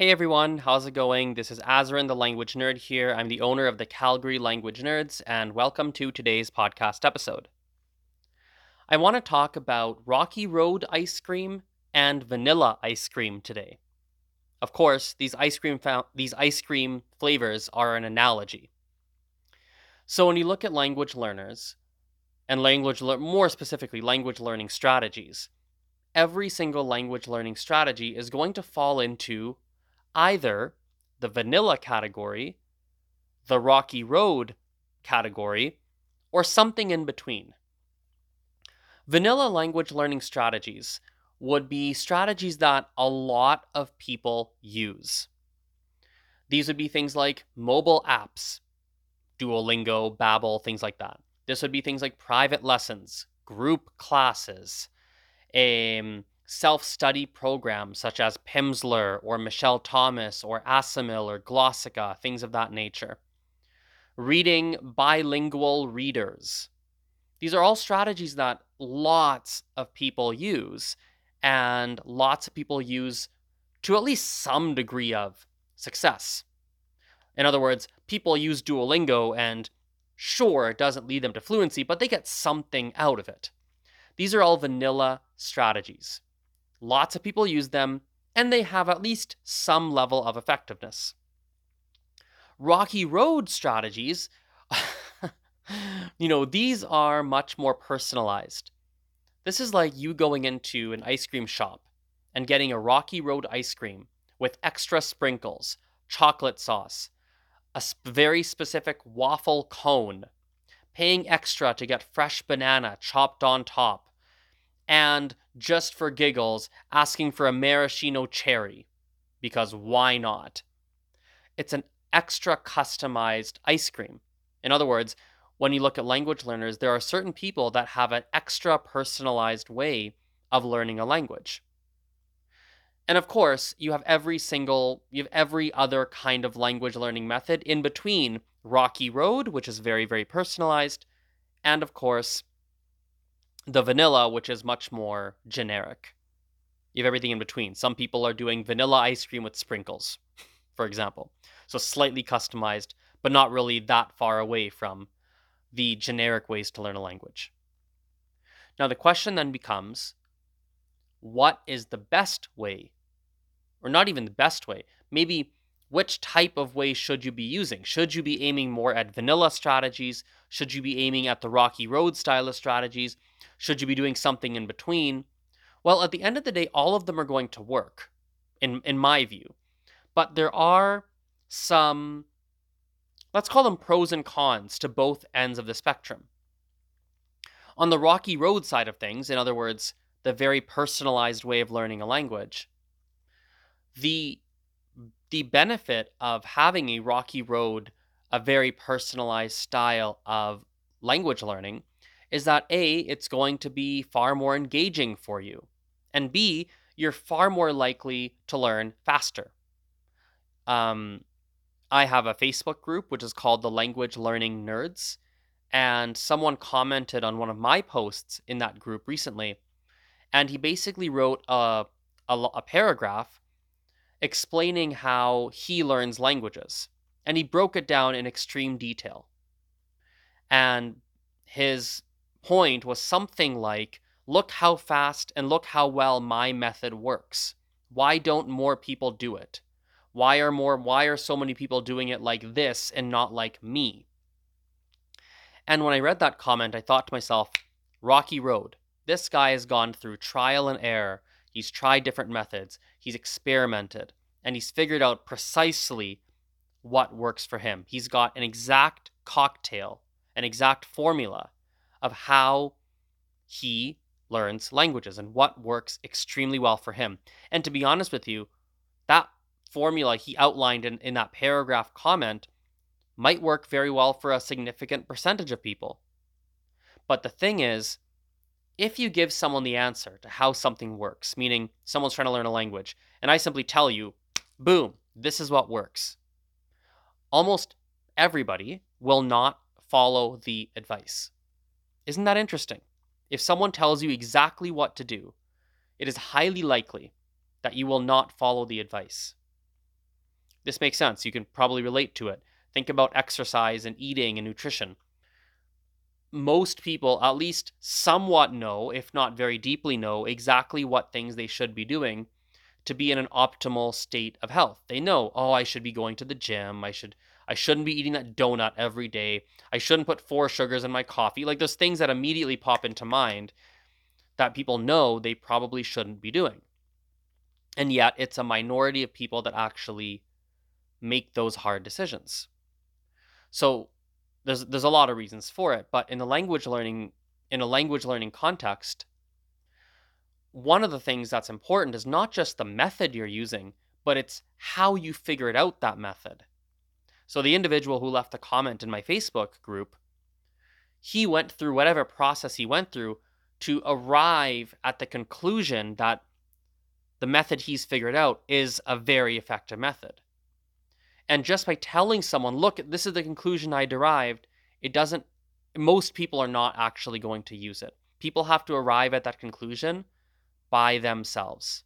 Hey everyone, how's it going? This is Azren, the language nerd here. I'm the owner of the Calgary Language Nerds, and welcome to today's podcast episode. I want to talk about Rocky Road ice cream and vanilla ice cream today. Of course, these ice cream fa- these ice cream flavors are an analogy. So when you look at language learners and language le- more specifically language learning strategies, every single language learning strategy is going to fall into either the vanilla category, the rocky road category, or something in between. Vanilla language learning strategies would be strategies that a lot of people use. These would be things like mobile apps, Duolingo, Babbel, things like that. This would be things like private lessons, group classes, um, self study programs such as Pimsleur or Michel Thomas or Assimil or Glossika, things of that nature. Reading bilingual readers. These are all strategies that lots of people use and lots of people use to at least some degree of success. In other words, people use Duolingo and sure, it doesn't lead them to fluency, but they get something out of it. These are all vanilla strategies. Lots of people use them, and they have at least some level of effectiveness. Rocky Road strategies, you know, these are much more personalized. This is like you going into an ice cream shop and getting a Rocky Road ice cream with extra sprinkles, chocolate sauce, a very specific waffle cone, paying extra to get fresh banana chopped on top, and just for giggles, asking for a maraschino cherry. Because why not? It's an extra customized ice cream. In other words, when you look at language learners, there are certain people that have an extra personalized way of learning a language. And of course, you have every single, you have every other kind of language learning method in between Rocky Road, which is very, very personalized, and of course, the vanilla, which is much more generic. You have everything in between. Some people are doing vanilla ice cream with sprinkles, for example. So slightly customized, but not really that far away from the generic ways to learn a language. Now, the question then becomes what is the best way? Or not even the best way, maybe which type of way should you be using? Should you be aiming more at vanilla strategies? Should you be aiming at the Rocky Road style of strategies? Should you be doing something in between? Well, at the end of the day, all of them are going to work, in, in my view. But there are some Let's call them pros and cons to both ends of the spectrum. On the rocky road side of things, in other words, the very personalized way of learning a language, the the benefit of having a rocky road, a very personalized style of language learning is that A, it's going to be far more engaging for you, and B, you're far more likely to learn faster. Um, I have a Facebook group which is called the Language Learning Nerds, and someone commented on one of my posts in that group recently, and he basically wrote a, a, a paragraph explaining how he learns languages, and he broke it down in extreme detail. And his point was something like, look how fast and look how well my method works. Why don't more people do it? Why are more why are so many people doing it like this and not like me? And when I read that comment, I thought to myself, Rocky Road. This guy has gone through trial and error. He's tried different methods. He's experimented and he's figured out precisely what works for him. He's got an exact cocktail, an exact formula of how he learns languages and what works extremely well for him. And to be honest with you, that formula he outlined in, in that paragraph comment might work very well for a significant percentage of people. But the thing is, if you give someone the answer to how something works, meaning someone's trying to learn a language, and I simply tell you, boom, this is what works, almost everybody will not follow the advice. Isn't that interesting? If someone tells you exactly what to do, it is highly likely that you will not follow the advice. This makes sense. You can probably relate to it. Think about exercise and eating and nutrition. Most people, at least somewhat know, if not very deeply know, exactly what things they should be doing to be in an optimal state of health. They know, oh, I should be going to the gym. I should I shouldn't be eating that donut every day. I shouldn't put four sugars in my coffee. Like those things that immediately pop into mind that people know they probably shouldn't be doing. And yet, it's a minority of people that actually make those hard decisions. So, there's there's a lot of reasons for it, but in a language learning in a language learning context, one of the things that's important is not just the method you're using, but it's how you figured out that method. So the individual who left the comment in my Facebook group, he went through whatever process he went through to arrive at the conclusion that the method he's figured out is a very effective method. And just by telling someone, look, this is the conclusion I derived, it doesn't, most people are not actually going to use it. People have to arrive at that conclusion by themselves.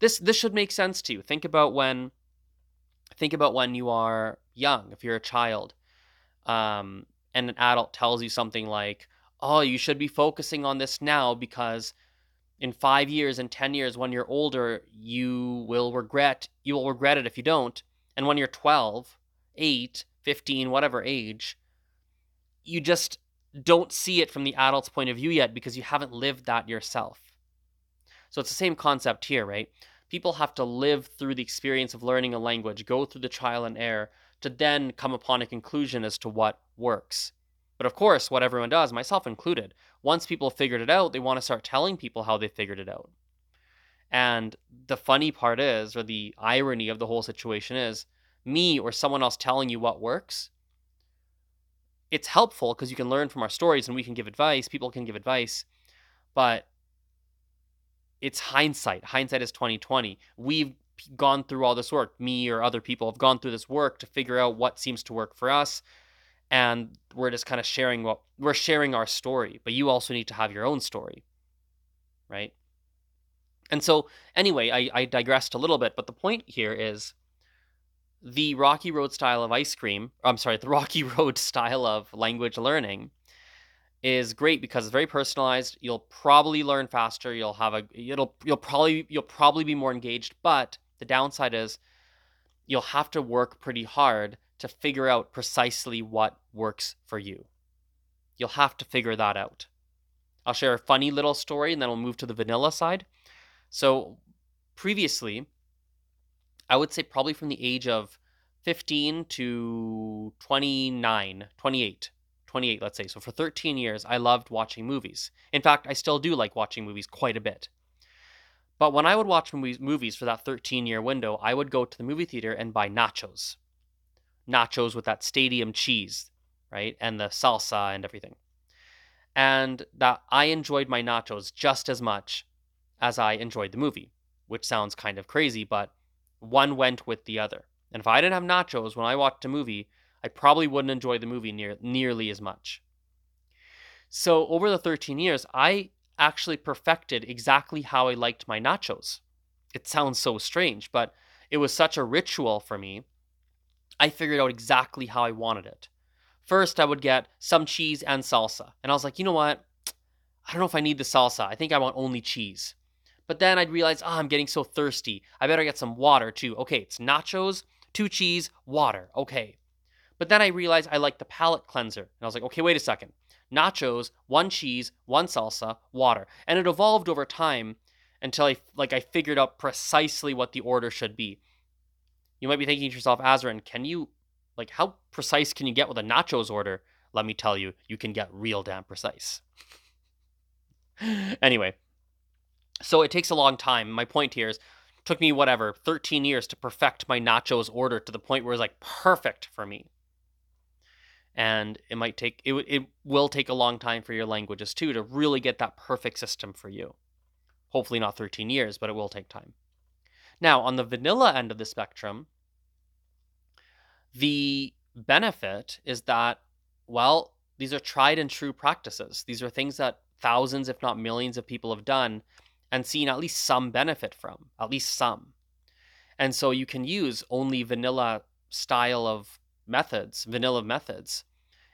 This, this should make sense to you. Think about when think about when you are young, if you're a child, um, and an adult tells you something like, oh, you should be focusing on this now because in five years and 10 years, when you're older, you will regret, you will regret it if you don't. And when you're 12, 8, 15, whatever age, you just don't see it from the adult's point of view yet because you haven't lived that yourself. So it's the same concept here, right? People have to live through the experience of learning a language, go through the trial and error to then come upon a conclusion as to what works. But of course, what everyone does, myself included, once people have figured it out, they want to start telling people how they figured it out. And the funny part is, or the irony of the whole situation is, me or someone else telling you what works, it's helpful because you can learn from our stories and we can give advice, people can give advice, but it's hindsight. Hindsight is 2020. We've gone through all this work. Me or other people have gone through this work to figure out what seems to work for us. And we're just kind of sharing what we're sharing our story, but you also need to have your own story. Right? And so, anyway, I, I digressed a little bit, but the point here is the Rocky Road style of ice cream, I'm sorry, the Rocky Road style of language learning is great because it's very personalized. You'll probably learn faster. You'll have a it'll you'll probably you'll probably be more engaged, but the downside is you'll have to work pretty hard to figure out precisely what works for you. You'll have to figure that out. I'll share a funny little story and then we'll move to the vanilla side. So, previously, I would say probably from the age of 15 to 29, 28 28, let's say. So for 13 years, I loved watching movies. In fact, I still do like watching movies quite a bit. But when I would watch movies, for that 13 year window, I would go to the movie theater and buy nachos. Nachos with that stadium cheese, right? And the salsa and everything. And that I enjoyed my nachos just as much as I enjoyed the movie, which sounds kind of crazy, but one went with the other. And if I didn't have nachos when I watched a movie, I probably wouldn't enjoy the movie near, nearly as much. So, over the 13 years, I actually perfected exactly how I liked my nachos. It sounds so strange, but it was such a ritual for me. I figured out exactly how I wanted it. First, I would get some cheese and salsa. And I was like, you know what? I don't know if I need the salsa. I think I want only cheese. But then I'd realize, oh, I'm getting so thirsty. I better get some water too. Okay, it's nachos, two cheese, water. Okay. But then I realized I liked the palate cleanser. And I was like, okay, wait a second. Nachos, one cheese, one salsa, water. And it evolved over time until I like I figured out precisely what the order should be. You might be thinking to yourself, Azren, can you like how precise can you get with a nachos order? Let me tell you, you can get real damn precise. anyway, so it takes a long time. My point here is took me whatever 13 years to perfect my nachos order to the point where it was like perfect for me and it might take it, it will take a long time for your languages too to really get that perfect system for you. Hopefully not 13 years but it will take time. Now on the vanilla end of the spectrum the benefit is that well these are tried and true practices. These are things that thousands if not millions of people have done and seen at least some benefit from at least some. And so you can use only vanilla style of methods, vanilla methods,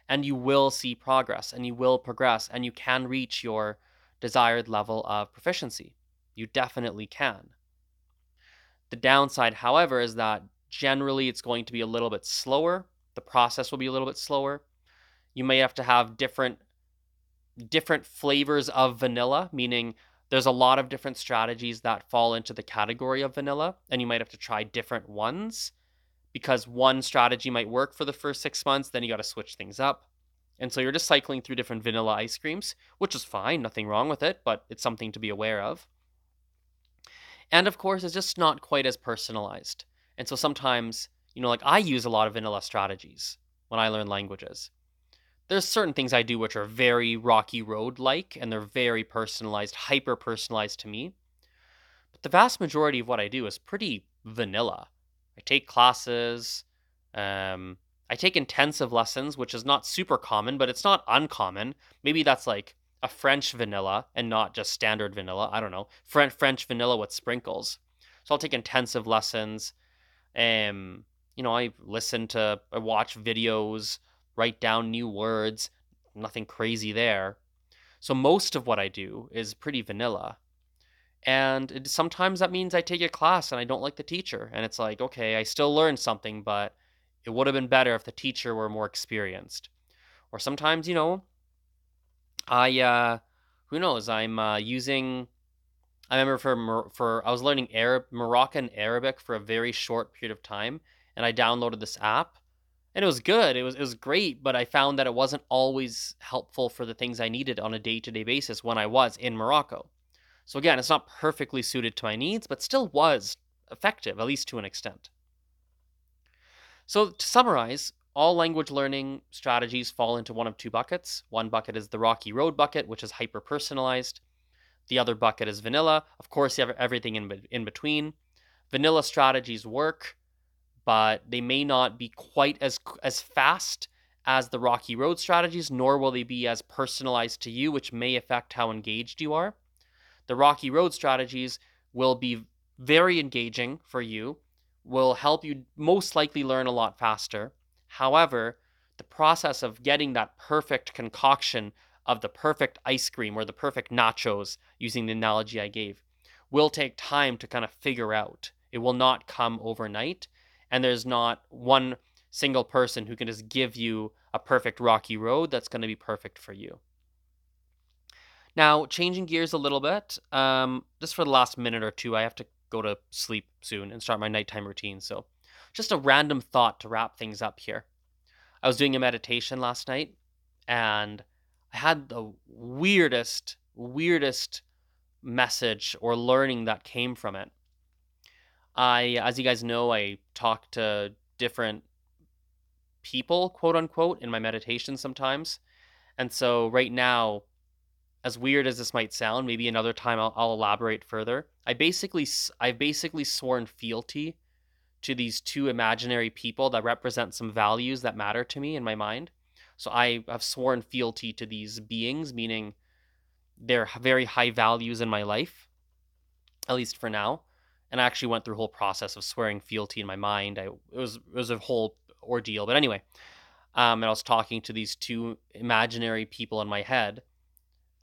and you will see progress and you will progress and you can reach your desired level of proficiency. You definitely can. The downside, however, is that generally it's going to be a little bit slower. The process will be a little bit slower. You may have to have different different flavors of vanilla, meaning there's a lot of different strategies that fall into the category of vanilla, and you might have to try different ones because one strategy might work for the first six months, then you got to switch things up. And so you're just cycling through different vanilla ice creams, which is fine, nothing wrong with it, but it's something to be aware of. And of course, it's just not quite as personalized. And so sometimes, you know, like I use a lot of vanilla strategies when I learn languages there's certain things I do which are very Rocky Road like, and they're very personalized, hyper personalized to me. But the vast majority of what I do is pretty vanilla. I take classes, um, I take intensive lessons, which is not super common, but it's not uncommon. Maybe that's like a French vanilla and not just standard vanilla. I don't know. French French vanilla with sprinkles. So I'll take intensive lessons. Um, you know, I listen to, I watch videos write down new words, nothing crazy there. So most of what I do is pretty vanilla. And it, sometimes that means I take a class and I don't like the teacher. And it's like, okay, I still learned something, but it would have been better if the teacher were more experienced. Or sometimes, you know, I, uh, who knows, I'm uh, using, I remember for, for, I was learning Arab, Moroccan Arabic for a very short period of time. And I downloaded this app and it was good. It was it was great, but I found that it wasn't always helpful for the things I needed on a day-to-day basis when I was in Morocco. So again, it's not perfectly suited to my needs, but still was effective at least to an extent. So to summarize, all language learning strategies fall into one of two buckets. One bucket is the Rocky Road bucket, which is hyper personalized. The other bucket is vanilla. Of course, you have everything in, in between. Vanilla strategies work but they may not be quite as as fast as the Rocky Road strategies, nor will they be as personalized to you, which may affect how engaged you are. The Rocky Road strategies will be very engaging for you, will help you most likely learn a lot faster. However, the process of getting that perfect concoction of the perfect ice cream or the perfect nachos, using the analogy I gave, will take time to kind of figure out. It will not come overnight and there's not one single person who can just give you a perfect rocky road that's going to be perfect for you. Now, changing gears a little bit, um, just for the last minute or two, I have to go to sleep soon and start my nighttime routine. So, just a random thought to wrap things up here. I was doing a meditation last night and I had the weirdest, weirdest message or learning that came from it. I, as you guys know, I talk to different people, quote unquote, in my meditation sometimes. And so right now, as weird as this might sound, maybe another time I'll, I'll elaborate further. I basically, I've basically sworn fealty to these two imaginary people that represent some values that matter to me in my mind. So I have sworn fealty to these beings, meaning they're very high values in my life, at least for now and I actually went through a whole process of swearing fealty in my mind. I it was it was a whole ordeal, but anyway, um, and I was talking to these two imaginary people in my head,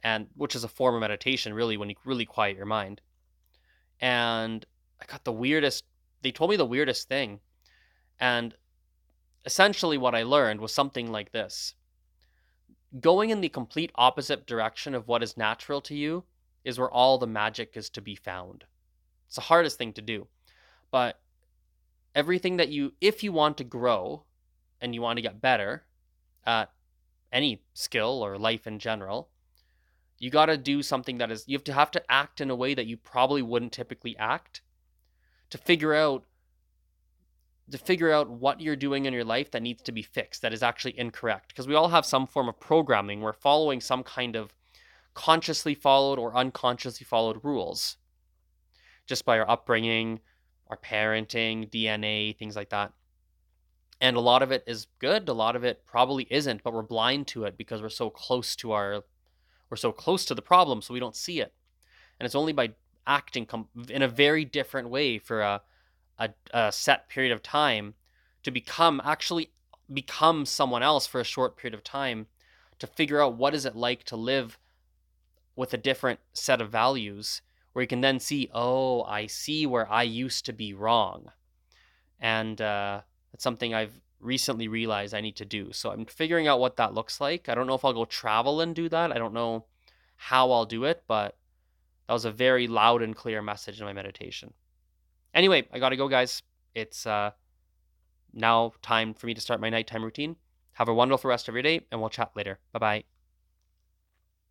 and which is a form of meditation, really, when you really quiet your mind. And I got the weirdest. They told me the weirdest thing, and essentially what I learned was something like this: going in the complete opposite direction of what is natural to you is where all the magic is to be found. It's the hardest thing to do. But everything that you, if you want to grow and you want to get better at any skill or life in general, you got to do something that is, you have to have to act in a way that you probably wouldn't typically act to figure out to figure out what you're doing in your life that needs to be fixed that is actually incorrect because we all have some form of programming we're following some kind of consciously followed or unconsciously followed rules just by our upbringing, our parenting, DNA, things like that. And a lot of it is good, a lot of it probably isn't, but we're blind to it because we're so close to our we're so close to the problem so we don't see it. And it's only by acting com- in a very different way for a a, a set period of time to become actually become someone else for a short period of time to figure out what is it like to live with a different set of values where you can then see oh i see where i used to be wrong and uh, it's something i've recently realized i need to do. So i'm figuring out what that looks like. I don't know if i'll go travel and do that. I don't know how i'll do it but that was a very loud and clear message in my meditation. Anyway i gotta go guys. It's uh, now time for me to start my nighttime routine. Have a wonderful rest of your day, and we'll chat later. Bye bye.